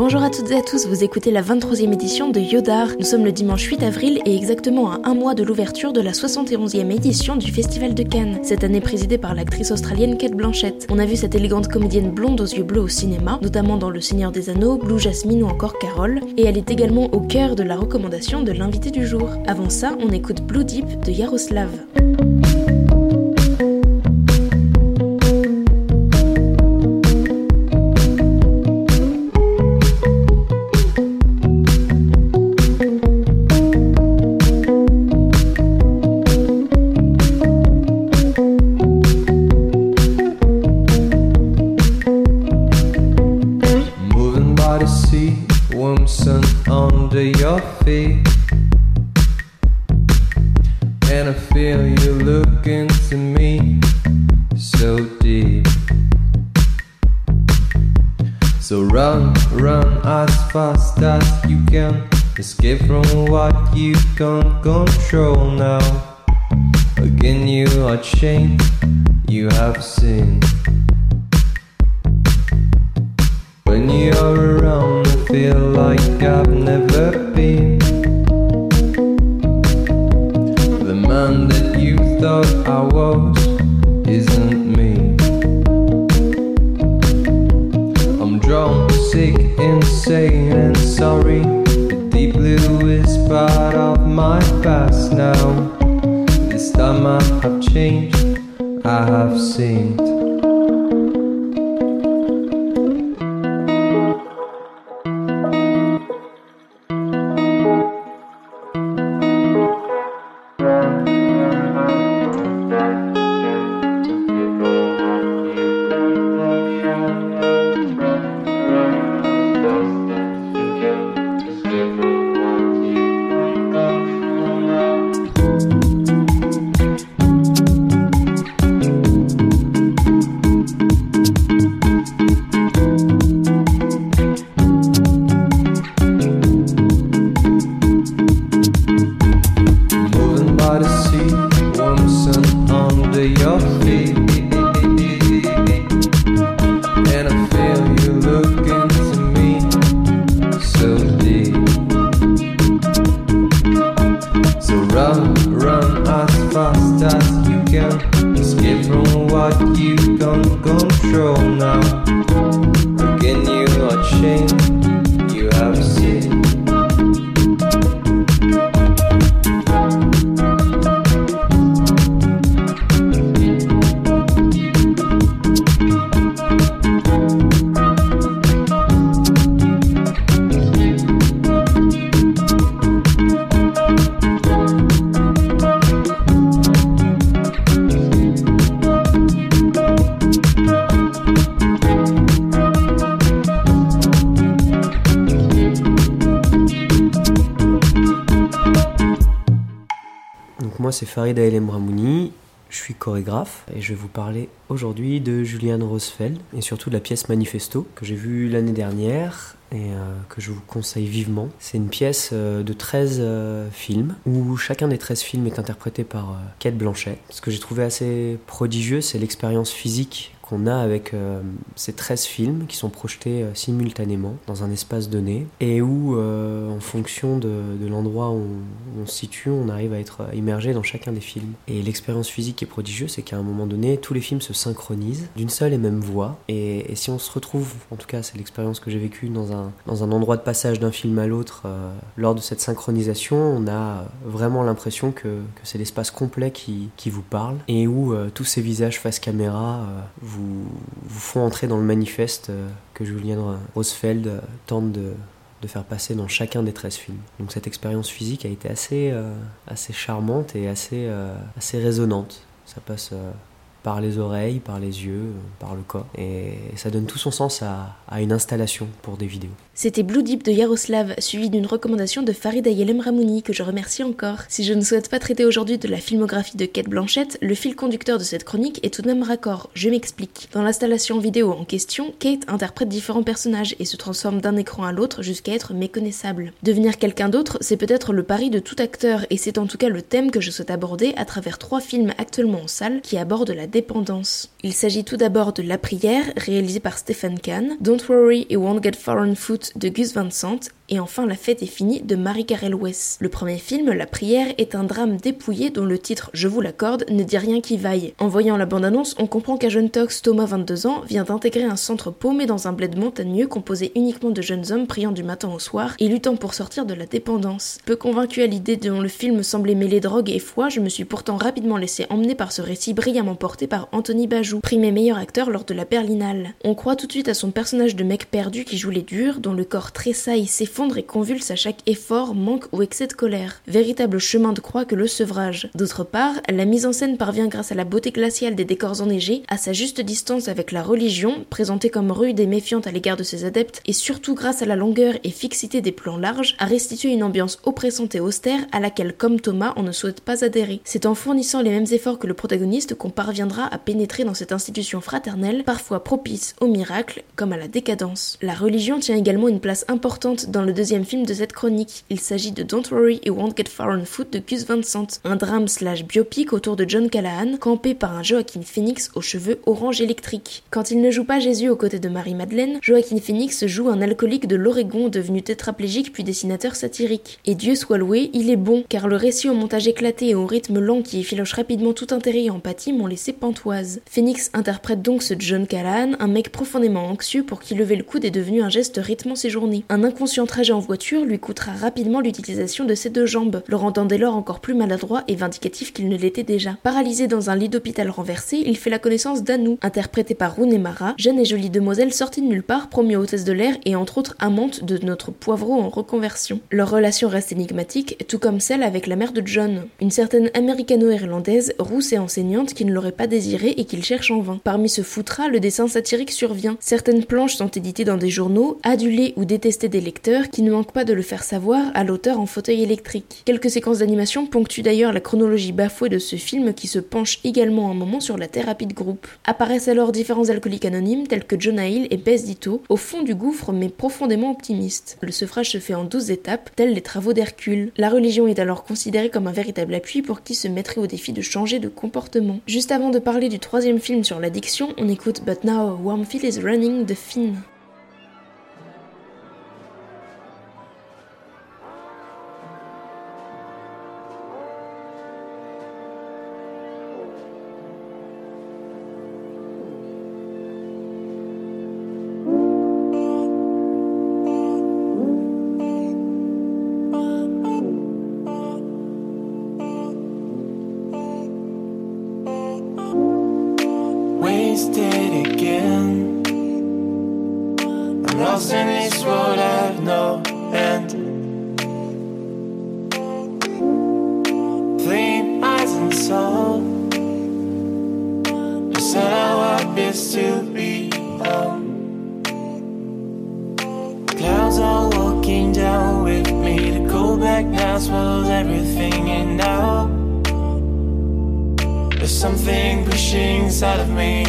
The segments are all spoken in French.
Bonjour à toutes et à tous, vous écoutez la 23e édition de Yodar. Nous sommes le dimanche 8 avril et exactement à un mois de l'ouverture de la 71e édition du Festival de Cannes, cette année présidée par l'actrice australienne Kate Blanchett. On a vu cette élégante comédienne blonde aux yeux bleus au cinéma, notamment dans Le Seigneur des Anneaux, Blue Jasmine ou encore Carole, et elle est également au cœur de la recommandation de l'invité du jour. Avant ça, on écoute Blue Deep de Yaroslav. lonesome under your feet. And I feel you looking to me so deep. So run, run as fast as you can. Escape from what you can't control now. Again, you are chained, you have sinned. When you're feel like I've never been. The man that you thought I was isn't me. I'm drunk, sick, insane, and sorry The deep blue is part of my past now. This time I have changed, I have seen. shame. C'est Farid El Ramouni, je suis chorégraphe et je vais vous parler aujourd'hui de Julian Rosfeld et surtout de la pièce Manifesto que j'ai vue l'année dernière et euh, que je vous conseille vivement. C'est une pièce euh, de 13 euh, films où chacun des 13 films est interprété par Kate Blanchett. Ce que j'ai trouvé assez prodigieux, c'est l'expérience physique qu'on a avec euh, ces 13 films qui sont projetés euh, simultanément dans un espace donné et où, euh, en fonction de, l'endroit où on, se situe, on arrive à être immergé dans chacun des films. Et l'expérience physique est prodigieuse, c'est qu'à un moment donné, tous les films se synchronisent d'une seule et même voix. Et, si on se retrouve, en tout cas, c'est l'expérience que j'ai vécue dans un, dans un endroit de passage d'un film à l'autre, lors de cette synchronisation, on a vraiment l'impression que, que c'est l'espace complet qui, qui, vous parle et où tous ces visages face caméra vous vous, font entrer dans le manifeste euh, que Julien Rosfeld euh, tente de, faire passer dans chacun des 13 films. Donc cette expérience physique a été assez, euh, charmante et assez, résonante. Par les oreilles, par les yeux, par le corps. Et ça donne tout son sens à, une installation pour des vidéos. C'était Blue Deep de Yaroslav, suivi d'une recommandation de Farid Ayelem Ramouni, que je remercie encore. Si je ne souhaite pas traiter aujourd'hui de la filmographie de Kate Blanchett, le fil conducteur de cette chronique est tout de même raccord. Je m'explique. Dans l'installation vidéo en question, Kate interprète différents personnages et se transforme d'un écran à l'autre jusqu'à être méconnaissable. Devenir quelqu'un d'autre, c'est peut-être le pari de tout acteur, et c'est en tout cas le thème que je souhaite aborder à travers trois films actuellement en salle qui abordent la Il s'agit tout d'abord de La Prière, réalisé par Stephen Kahn, Don't Worry It Won't Get on Foot de Gus Van Sant et enfin La fête est finie de Marie Carell West. Le premier film, La prière, est un drame dépouillé dont le titre Je vous l'accorde ne dit rien qui vaille. En voyant la bande-annonce, on comprend qu'un jeune tox, Thomas 22 ans, vient d'intégrer un centre paumé dans un bled montagneux composé uniquement de jeunes hommes priant du matin au soir et luttant pour sortir de la dépendance. Peu convaincu à l'idée dont le film semblait mêler drogue et foi, je me suis pourtant rapidement laissé emmener par ce récit brillamment porté par Anthony Bajou, primé meilleur acteur lors de la Berlinale. On croit tout de suite à son personnage de mec perdu qui joue les durs, dont le corps tressaille, s'effondre et convulse à chaque effort, manque ou excès de colère. Véritable chemin de croix que le sevrage. D'autre part, la mise en scène parvient grâce à la beauté glaciale des décors enneigés, à sa juste distance avec la religion, présentée comme rude et méfiante à l'égard de ses adeptes, et surtout grâce à la longueur et fixité des plans larges, à restituer une ambiance oppressante et austère à laquelle, comme Thomas, on ne souhaite pas adhérer. C'est en fournissant les mêmes efforts que le protagoniste qu'on à pénétrer dans cette institution fraternelle, parfois propice au miracle, comme à la décadence. La religion tient également une place importante dans le deuxième film de cette chronique. Il s'agit de Don't Worry It Won't Get Far on Foot de Gus Van Sant, un drame slash biopic autour de John Callahan, campé par un Joaquin Phoenix aux cheveux orange électriques. Quand il ne joue pas Jésus aux côtés de Marie-Madeleine, Joaquin Phoenix joue un alcoolique de l'Oregon devenu tétraplégique puis dessinateur satirique. Et Dieu soit loué, il est bon, car le récit au montage éclaté et au rythme lent qui effiloche rapidement tout intérêt et empathie m'ont laissé pantoise. Phoenix interprète donc ce John Callahan, un mec profondément anxieux pour qui lever le coude est devenu un geste rythmant ses journées. Un inconscient trajet en voiture lui coûtera rapidement l'utilisation de ses deux jambes, le rendant dès lors encore plus maladroit et vindicatif qu'il ne l'était déjà. Paralysé dans un lit d'hôpital renversé, il fait la connaissance d'Anou, interprétée par Rooney Mara, jeune et jolie demoiselle sortie de nulle part, promise hôtesse de l'air et entre autres amante de notre poivreau en reconversion. Leur relation reste énigmatique, tout comme celle avec la mère de John, une certaine américano-irlandaise, rousse et enseignante qui ne l'aurait pas désiré et qu'il cherche en vain. Parmi ce foutra, le dessin satirique survient. Certaines planches sont éditées dans des journaux, adulées ou détestées des lecteurs qui ne manquent pas de le faire savoir à l'auteur en fauteuil électrique. Quelques séquences d'animation ponctuent d'ailleurs la chronologie bafouée de ce film qui se penche également un moment sur la thérapie de groupe. Apparaissent alors différents alcooliques anonymes tels que Jonah Hill et Bess Ditto, au fond du gouffre mais profondément optimistes. Le sevrage se fait en douze étapes, tels les travaux d'Hercule. La religion est alors considérée comme un véritable appui pour qui se mettrait au défi de changer de comportement. Juste avant de parler du troisième film sur l'addiction, on écoute But Now Warm is Running de Finn. Something pushing inside of me.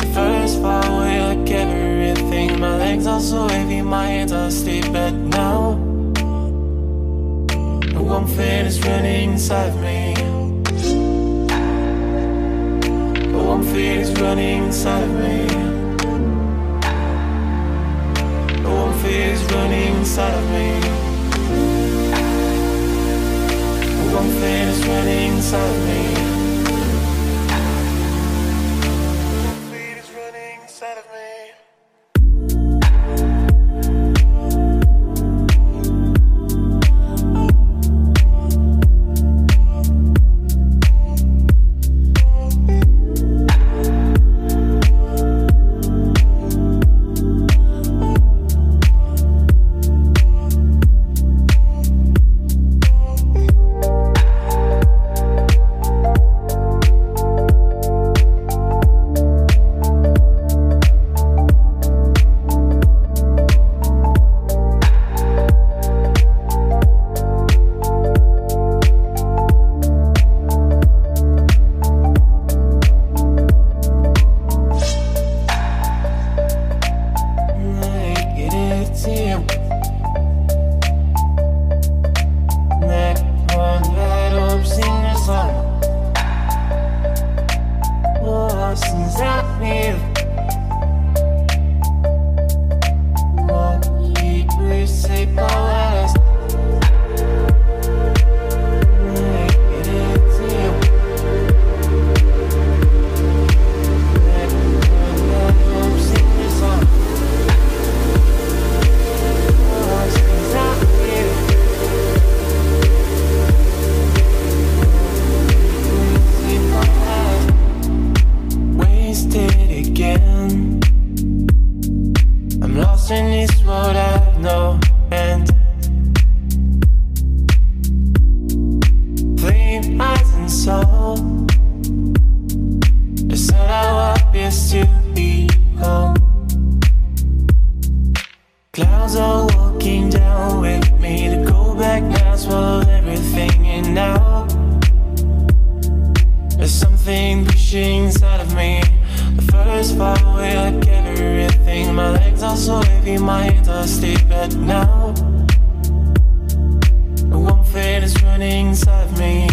The first far away, like everything. My legs are so heavy, my hands are stiff, but now the warm feeling is running inside of me. The warm feeling is running inside of me. The warm feeling is running inside of me. The warm feeling is running inside of me. In this world I no end, flame eyes and soul. The sun I appears to be home. Clouds are walking down with me. to go back now swallow everything and now there's something pushing inside of me. The first part away I my legs are so heavy, my head I stupid now. now. One fade is running inside me.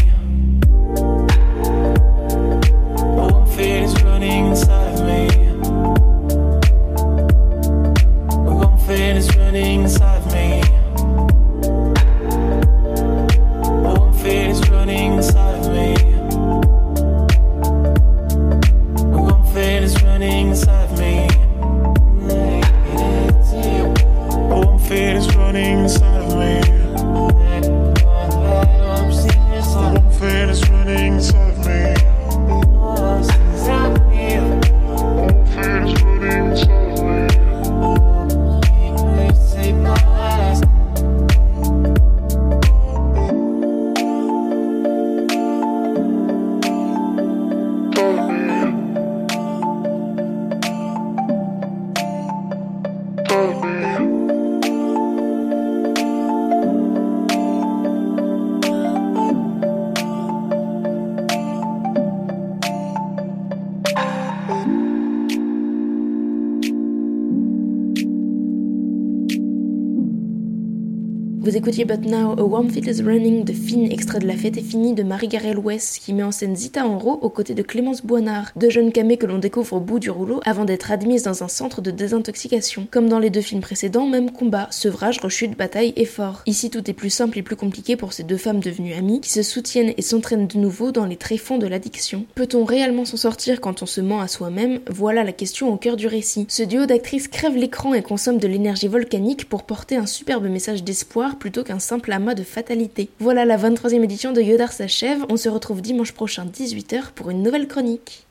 Écoutiez But Now, A Warm Fit is Running de Finn, extrait de La Fête est finie de Marie-Garelle West, qui met en scène Zita Enro aux côtés de Clémence Boinard, deux jeunes camés que l'on découvre au bout du rouleau avant d'être admises dans un centre de désintoxication. Comme dans les deux films précédents, même combat, sevrage, rechute, bataille, effort. Ici, tout est plus simple et plus compliqué pour ces deux femmes devenues amies, qui se soutiennent et s'entraînent de nouveau dans les tréfonds de l'addiction. Peut-on réellement s'en sortir quand on se ment à soi-même? Voilà la question au cœur du récit. Ce duo d'actrices crève l'écran et consomme de l'énergie volcanique pour porter un superbe message d'espoir plutôt qu'un simple amas de fatalité. Voilà, la 23e édition de Yodar s'achève. On se retrouve dimanche prochain 18h pour une nouvelle chronique.